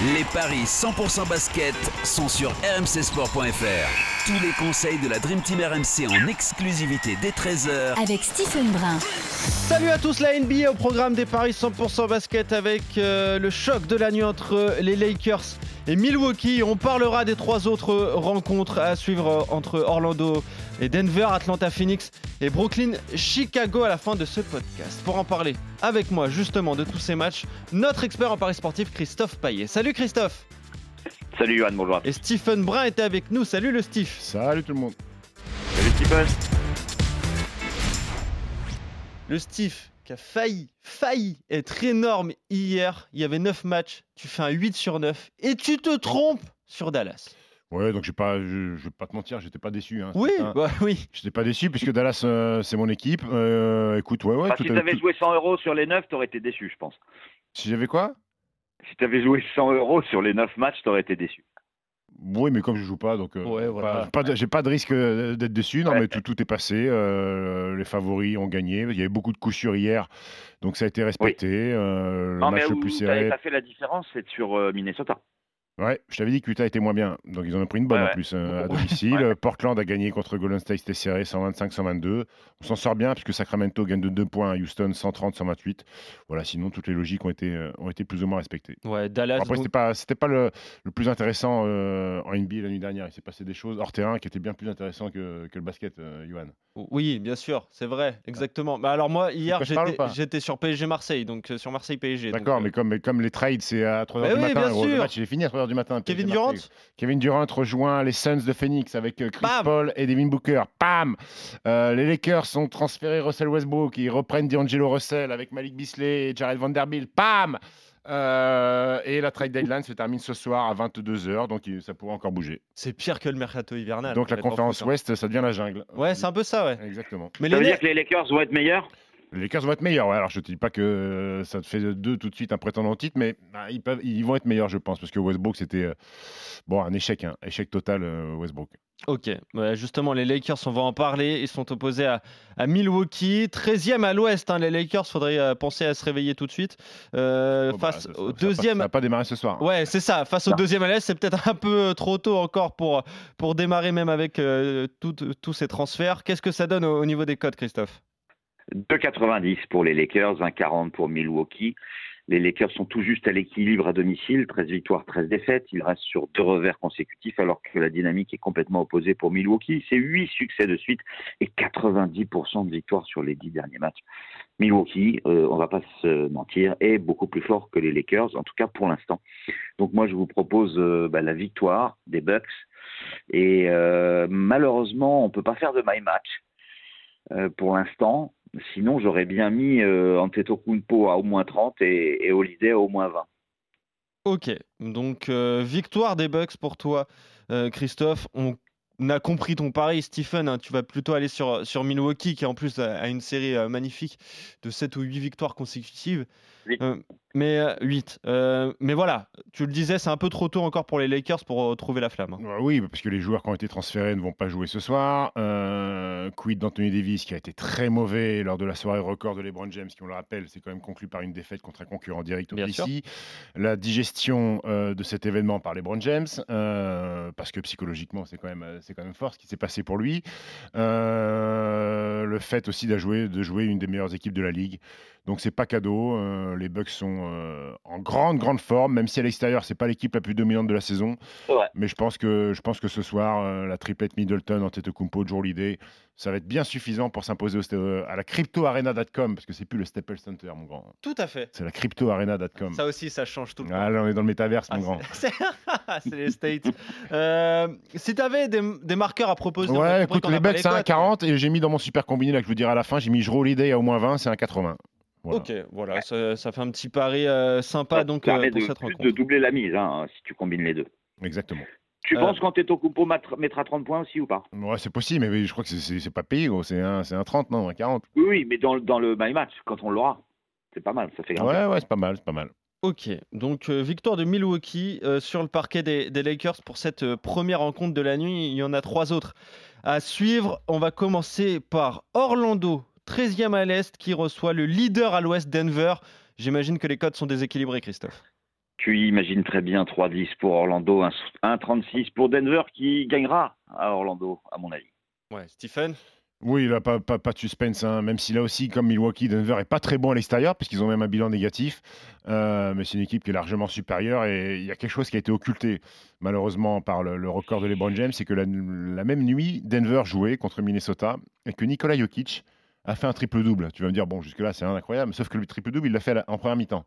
Les paris 100% basket sont sur rmcsport.fr. Tous les conseils de la Dream Team RMC en exclusivité dès 13h Avec Stephen Brun. Salut à tous, la NBA au programme des paris 100% basket avec euh, le choc de la nuit entre les Lakers et Milwaukee. On parlera des trois autres rencontres à suivre entre Orlando et Denver, Atlanta Phoenix et Brooklyn Chicago à la fin de ce podcast. Pour en parler avec moi justement de tous ces matchs, notre expert en paris sportif Christophe Paillet. Salut Christophe Salut Johan, bonjour. Et Stephen Brun était avec nous. Salut le Steve Salut tout le monde Salut Stephen Le Steve qui a failli, failli être énorme hier. Il y avait 9 matchs, tu fais un 8 sur 9 et tu te trompes sur Dallas. Ouais, donc j'ai pas, je, je vais pas te mentir, j'étais pas déçu. Hein. Oui, un- bah oui. J'étais pas déçu puisque Dallas, euh, c'est mon équipe. Euh, écoute, ouais, ouais. Enfin, tout Si a- t'avais tout- joué 100 euros sur les 9, t'aurais été déçu, je pense. Si j'avais quoi? Si t'avais joué 100 euros sur les 9 matchs, t'aurais été déçu. Oui, mais comme je joue pas, donc euh, Ouais, voilà. pas- j'ai pas de risque euh, d'être déçu. Non, mais tout, tout est passé. euh, les favoris ont gagné. Il y avait beaucoup de coups sûrs hier, donc ça a été respecté. euh, le non, mais match le où plus serré. pas fait la différence, c'est sur Minnesota. Ouais, je t'avais dit que Utah était moins bien, donc ils en ont pris une bonne Ouais, en plus euh, à domicile. Ouais. Portland a gagné contre Golden State, c'était serré, 125-122. On s'en sort bien puisque Sacramento gagne de 2 points à Houston, 130-128. Voilà, sinon toutes les logiques ont été, euh, ont été plus ou moins respectées. Ouais, Dallas. Après, c'était pas, c'était pas le, le plus intéressant euh, en NBA la nuit dernière. Il s'est passé des choses hors terrain qui étaient bien plus intéressantes que, que le basket, euh, Johan. Oui, bien sûr, c'est vrai, exactement. Mais alors moi, hier, j'étais sur PSG Marseille, donc sur Marseille PSG. D'accord, mais comme, mais comme les trades, c'est à 3h Bah du oui, matin. bien le match, il est fini à 3h du matin. Kevin Durant. Kevin Durant rejoint les Suns de Phoenix avec euh, Chris Bam Paul et Devin Booker. Pam Euh, Les Lakers ont transféré Russell Westbrook. Ils reprennent D'Angelo Russell avec Malik Beasley et Jared Vanderbilt. Pam Euh, Et la trade deadline se termine ce soir à 22h, donc ça pourrait encore bouger. c'est pire que le mercato hivernal. donc la conférence. Ouest, ça devient la jungle. Ouais, c'est un peu ça, ouais. Exactement. Mais Ça les veut dire que les Lakers vont être meilleurs? Les Lakers vont être meilleurs. Ouais, alors je te dis pas que euh, ça te fait deux tout de suite un prétendant titre, mais bah, ils, peuvent, ils vont être meilleurs, je pense, parce que Westbrook c'était euh, bon un échec, un échec total euh, Westbrook. Ok, ouais, justement, les Lakers, on va en parler. Ils sont opposés à, à Milwaukee, 13e à l'ouest. hein, les Lakers, faudrait euh, penser à se réveiller tout de suite. Euh, Oh, bah, face ça- au ça pas- deuxième. ça n'a pas démarré ce soir. Ouais, c'est ça. Face au deuxième à l'Est, c'est peut-être un peu trop tôt encore pour, pour démarrer, même avec euh, tout- tous ces transferts. Qu'est-ce que ça donne au, au niveau des codes, Christophe? 2,90 pour les Lakers, 1,40 pour Milwaukee. Les Lakers sont tout juste à l'équilibre à domicile, 13 victoires, 13 défaites. Ils restent sur deux revers consécutifs alors que la dynamique est complètement opposée pour Milwaukee. C'est 8 succès de suite et 90% de victoires sur les 10 derniers matchs. Milwaukee, euh, on va pas se mentir, est beaucoup plus fort que les Lakers, en tout cas pour l'instant. Donc moi je vous propose euh, bah, la victoire des Bucks et euh, malheureusement on peut pas faire de my match euh, pour l'instant. Sinon, j'aurais bien mis euh, Antetokounmpo à au moins 30 et, et à au moins 20. Ok, donc euh, victoire des Bucks pour toi, euh, Christophe. On a compris ton pari, Stephen. hein, tu vas plutôt aller sur, Milwaukee, qui en plus a, a une série euh, magnifique de 7 ou 8 victoires consécutives. Euh, mais 8. mais voilà, tu le disais, c'est un peu trop tôt encore pour les Lakers pour retrouver la flamme. Euh, Oui, parce que les joueurs qui ont été transférés ne vont pas jouer ce soir. Euh, quid d'Anthony Davis qui a été très mauvais lors de la soirée record de LeBron James, qui on le rappelle, c'est quand même conclu par une défaite contre un concurrent direct au Bien sûr. ici. La digestion euh, de cet événement par LeBron James, euh, parce que psychologiquement c'est quand même euh, c'est quand même fort ce qui s'est passé pour lui. Euh, le fait aussi de jouer, de jouer une des meilleures équipes de la ligue. Donc c'est pas cadeau. Euh, les Bucks sont euh, en grande grande forme, même si à l'extérieur c'est pas l'équipe la plus dominante de la saison. Ouais. Mais je pense que je pense que ce soir euh, la triplette Middleton, Antetokounmpo, Joe Holiday, ça va être bien suffisant pour s'imposer euh, à la cryptoarena.com parce que c'est plus le Staples Center mon grand. Tout à fait. C'est la cryptoarena.com. Ça aussi, ça change tout le temps. Ah, là on est dans le métaverse Ah, mon grand. c'est les States. Euh, si tu avais des, des marqueurs à proposer, Ouais, on écoute, les Bucks c'est un cotes, 40 et j'ai mis dans mon super combiné là que je vous dirai à la fin, j'ai mis Joe Holiday à au moins 20, c'est un 80. Voilà. Ok, voilà, ça, ça fait un petit pari euh, sympa Ça donc euh, pour de, cette plus rencontre. de doubler la mise hein, si tu combines les deux. Exactement. Tu Euh, penses qu'Antetokounmpo mat- mettra 30 points aussi ou pas? Ouais, c'est possible, mais je crois que c'est- pas payé, gros. C'est un, un 30, non, un 40. Oui, oui, mais dans, le- dans le my match, quand on l'aura, c'est pas mal, ça fait grimper. Ouais, ouais, c'est pas mal, c'est pas mal. Ok, donc euh, victoire de Milwaukee euh, sur le parquet des, des Lakers pour cette euh, première rencontre de la nuit. Il y en a trois autres à suivre. On va commencer par Orlando, 13e à l'Est, qui reçoit le leader à l'Ouest, Denver. J'imagine que les codes sont déséquilibrés, Christophe. Tu imagines très bien 3-10 pour Orlando, un- 1-36 pour Denver qui gagnera à Orlando, à mon avis. Ouais, Stephen? Oui, là, pas, pas, pas de suspense, hein, même si là aussi, comme Milwaukee, Denver est pas très bon à l'extérieur, puisqu'ils ont même un bilan négatif. Euh, mais c'est une équipe qui est largement supérieure et il y a quelque chose qui a été occulté, malheureusement, par le, le record de LeBron James, c'est que la, la même nuit, Denver jouait contre Minnesota et que Nikola Jokic a fait un triple-double. Tu vas me dire, bon, jusque-là, c'est incroyable, sauf que le triple-double, il l'a fait en première mi-temps.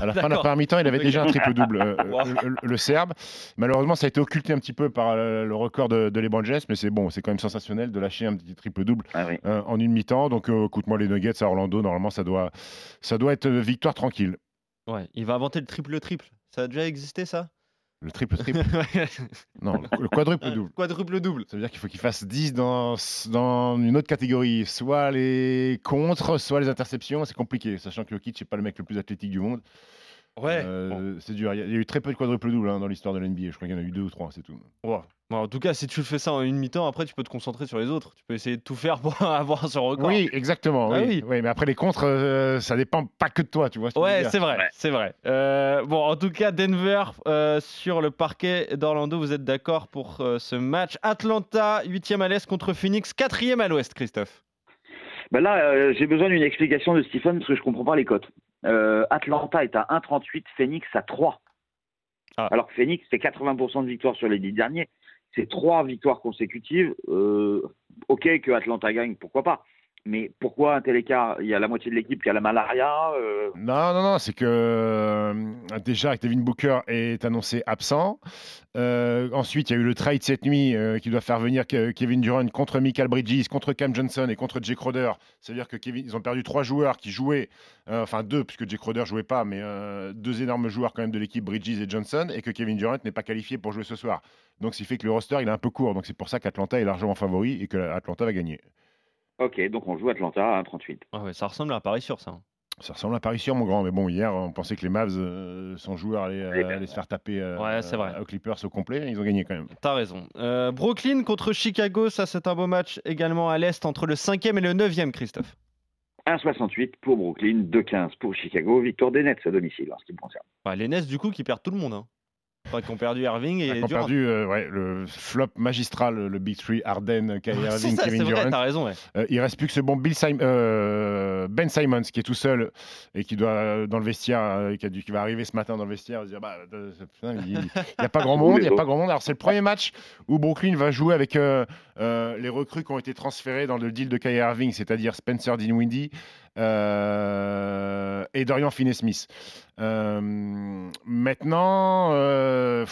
À la fin de la première mi-temps, il avait déjà un triple-double, euh, Wow. le, le- le Serbe. Malheureusement, ça a été occulté un petit peu par euh, le record de, de LeBron James, mais c'est bon, c'est quand même sensationnel de lâcher un petit triple-double Ah oui. euh, en une mi-temps. Donc, euh, écoute-moi, les Nuggets à Orlando, normalement, ça doit, ça doit être victoire tranquille. Ouais, il va inventer le triple-triple. Ça a déjà existé, ça? Le triple-triple Non, le, le quadruple-double. Quadruple-double. Ça veut dire qu'il faut qu'il fasse 10 dans, dans une autre catégorie. Soit les contres, soit les interceptions. C'est compliqué, sachant que Jokic n'est pas le mec le plus athlétique du monde. Ouais. Euh, bon. C'est dur. Il y, a, il y a eu très peu de quadruple-double hein, dans l'histoire de l'NBA. Je crois qu'il y en a eu deux ou trois, c'est tout. Ouais. Bon, en tout cas, si tu fais ça en une mi-temps, après, tu peux te concentrer sur les autres. Tu peux essayer de tout faire pour avoir ce record. Oui, exactement. Ah oui. oui. Oui, mais après, les contres, euh, ça dépend pas que de toi, tu vois. ce Ouais, c'est vrai, Ouais. c'est vrai. Euh, bon, en tout cas, Denver euh, sur le parquet d'Orlando, vous êtes d'accord pour euh, ce match Atlanta, 8e à l'Est contre Phoenix, 4e à l'Ouest, Christophe. Ben là, euh, j'ai besoin d'une explication de Stephen parce que je comprends pas les cotes. Euh, Atlanta est à 1,38, Phoenix à 3. Ah. Alors que Phoenix, c'est 80% de victoires sur les 10 derniers. C'est trois victoires consécutives. Euh, ok que Atlanta gagne, pourquoi pas. Mais pourquoi un tel écart Il y a la moitié de l'équipe qui a la malaria. euh, Non, non, non, c'est que euh, déjà Devin Booker est annoncé absent. Euh, ensuite, il y a eu le trade cette nuit qui doit faire venir Ke- Kevin Durant contre Michael Bridges, contre Cam Johnson et contre Jay Crowder. C'est-à-dire que ont perdu trois joueurs qui jouaient, enfin deux, puisque Jay Crowder jouait pas, mais deux énormes joueurs quand même de l'équipe Bridges et Johnson, et que Kevin Durant n'est pas qualifié pour jouer ce soir. Donc, ce qui fait que le roster il est un peu court. Donc, c'est pour ça qu'Atlanta est largement favori et que Atlanta va gagner. Ok, donc on joue Atlanta à 1,38. Ah ouais, ça ressemble à un pari sûr, ça. Ça ressemble à Paris sûr, mon grand. Mais bon, hier, on pensait que les Mavs, euh, sans joueur, allaient, euh, allaient se faire taper euh, Ouais, c'est vrai. aux Clippers au complet. Ils ont gagné quand même. T'as raison. Euh, Brooklyn contre Chicago, ça c'est un beau match également à l'Est entre le 5e et le 9e, Christophe. 1,68 pour Brooklyn, 2,15 pour Chicago. Victoire des Nets à domicile, en ce qui me concerne. Ouais, les Nets, du coup, qui perdent tout le monde. Hein. Enfin, qui ont perdu Irving et Ils ont Durant. perdu euh, ouais, le flop magistral, le Big Three, Harden, Kyrie C'est Irving, ça, Kevin vrai, Durant. raison. Ouais. Euh, il reste plus que ce bon Bill Sim- euh, Ben Simons qui est tout seul et qui doit euh, dans le vestiaire, qui, a dû- qui va arriver ce matin dans le vestiaire, se dire bah, euh, putain, il n'y a pas grand monde, il y a pas grand monde. Alors c'est le premier match où Brooklyn va jouer avec euh, euh, les recrues qui ont été transférées dans le deal de Kyrie Irving, c'est-à-dire Spencer Dinwiddie et Dorian Finney-Smith. Euh, maintenant, euh,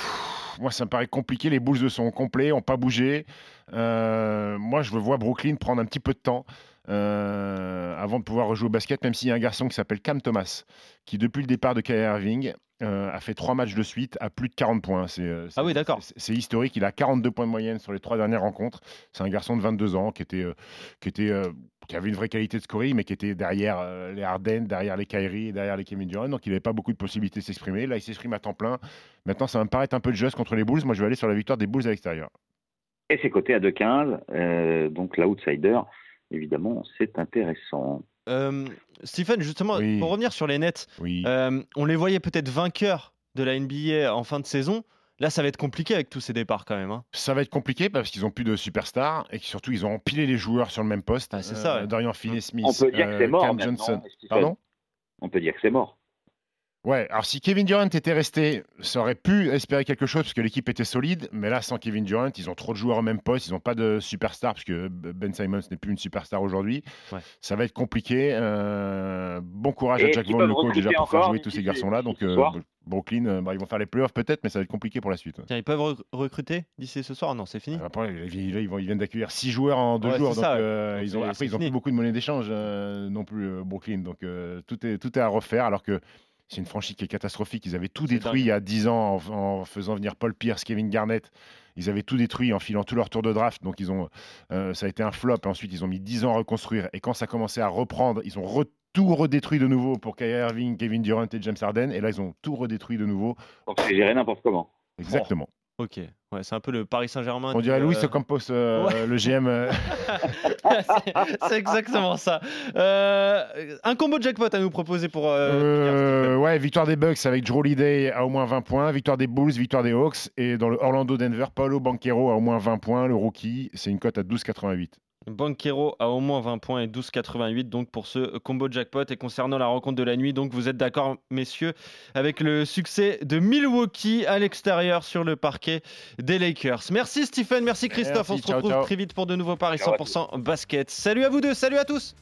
moi ça me paraît compliqué. Les Bulls sont complets, n'ont pas bougé. Euh, moi, je vois Brooklyn prendre un petit peu de temps euh, avant de pouvoir rejouer au basket, même s'il y a un garçon qui s'appelle Cam Thomas, qui depuis le départ de Kyrie Irving euh, a fait trois matchs de suite à plus de 40 points. C'est, euh, c'est- Ah oui, d'accord. C'est, c'est historique. Il a 42 points de moyenne sur les trois dernières rencontres. C'est un garçon de 22 ans qui était, euh, qui était, euh, qui avait une vraie qualité de scoring, mais qui était derrière euh, les Harden, derrière les Kyrie, derrière les Kevin Durant. Donc il n'avait pas beaucoup de possibilités de s'exprimer. Là, il s'exprime à temps plein. Maintenant, ça va me paraître un peu de juste contre les Bulls. Moi, je vais aller sur la victoire des Bulls à l'extérieur. Et c'est coté à 2,15. euh, donc l'outsider, évidemment, c'est intéressant. Euh, Stephen, justement, Oui. pour revenir sur les Nets, Oui. euh, on les voyait peut-être vainqueurs de la NBA en fin de saison. Là, ça va être compliqué avec tous ces départs quand même. hein. Ça va être compliqué parce qu'ils ont plus de superstars et que surtout ils ont empilé les joueurs sur le même poste. Ah, c'est ça, ouais. Dorian Finney-Smith, On peut dire que c'est euh, mort Cam maintenant, Johnson. Stephen. Pardon? On peut dire que c'est mort. Ouais, alors si Kevin Durant était resté, ça aurait pu espérer quelque chose parce que l'équipe était solide, mais là sans Kevin Durant, ils ont trop de joueurs au même poste, ils n'ont pas de superstar parce que Ben Simons n'est plus une superstar aujourd'hui. Ouais. Ça va être compliqué. Euh, bon courage Et à Jack Vaughn, le coach, déjà pour faire jouer tous ces garçons-là. Donc ce euh, Brooklyn, euh, bah, ils vont faire les playoffs peut-être, mais ça va être compliqué pour la suite. Tiens, ils peuvent rec- recruter d'ici ce soir? Non, c'est fini. Après, ils, ils- ils vont- ils viennent d'accueillir six joueurs en deux Ouais, jours, c'est donc, euh, Donc ils ont, après ils ont fini. plus beaucoup de monnaie d'échange euh, non plus euh, Brooklyn, donc euh, tout est tout est à refaire alors que c'est une franchise qui est catastrophique. Ils avaient tout détruit il y a 10 ans en, en faisant venir Paul Pierce, Kevin Garnett. Ils avaient tout détruit en filant tout leur tour de draft, donc ils ont, euh, ça a été un flop. Et ensuite, ils ont mis 10 ans à reconstruire. Et quand ça commençait à reprendre, ils ont re- tout redétruit de nouveau pour Kyrie Irving, Kevin Durant et James Harden. Et là, ils ont tout redétruit de nouveau. Donc c'est géré n'importe comment. Exactement. Ok, ouais, c'est un peu le Paris Saint-Germain. On dirait Louis euh, Ocampos, euh, ouais. le GM. euh, c'est- exactement ça. Euh, un combo jackpot à nous proposer pour. finir, ouais, victoire des Bucks avec Drew Holiday à au moins 20 points, victoire des Bulls, victoire des Hawks et dans le Orlando-Denver, Paolo Banquero à au moins 20 points, le rookie, c'est une cote à 12,88. Banquero a au moins 20 points et 12,88 donc pour ce combo jackpot. Et concernant la rencontre de la nuit, donc vous êtes d'accord, messieurs, avec le succès de Milwaukee à l'extérieur sur le parquet des Lakers. Merci Stephen, merci Christophe. Merci, On se retrouve ciao. très vite pour de nouveaux paris Ciao à 100% basket. Salut à vous deux, salut à tous.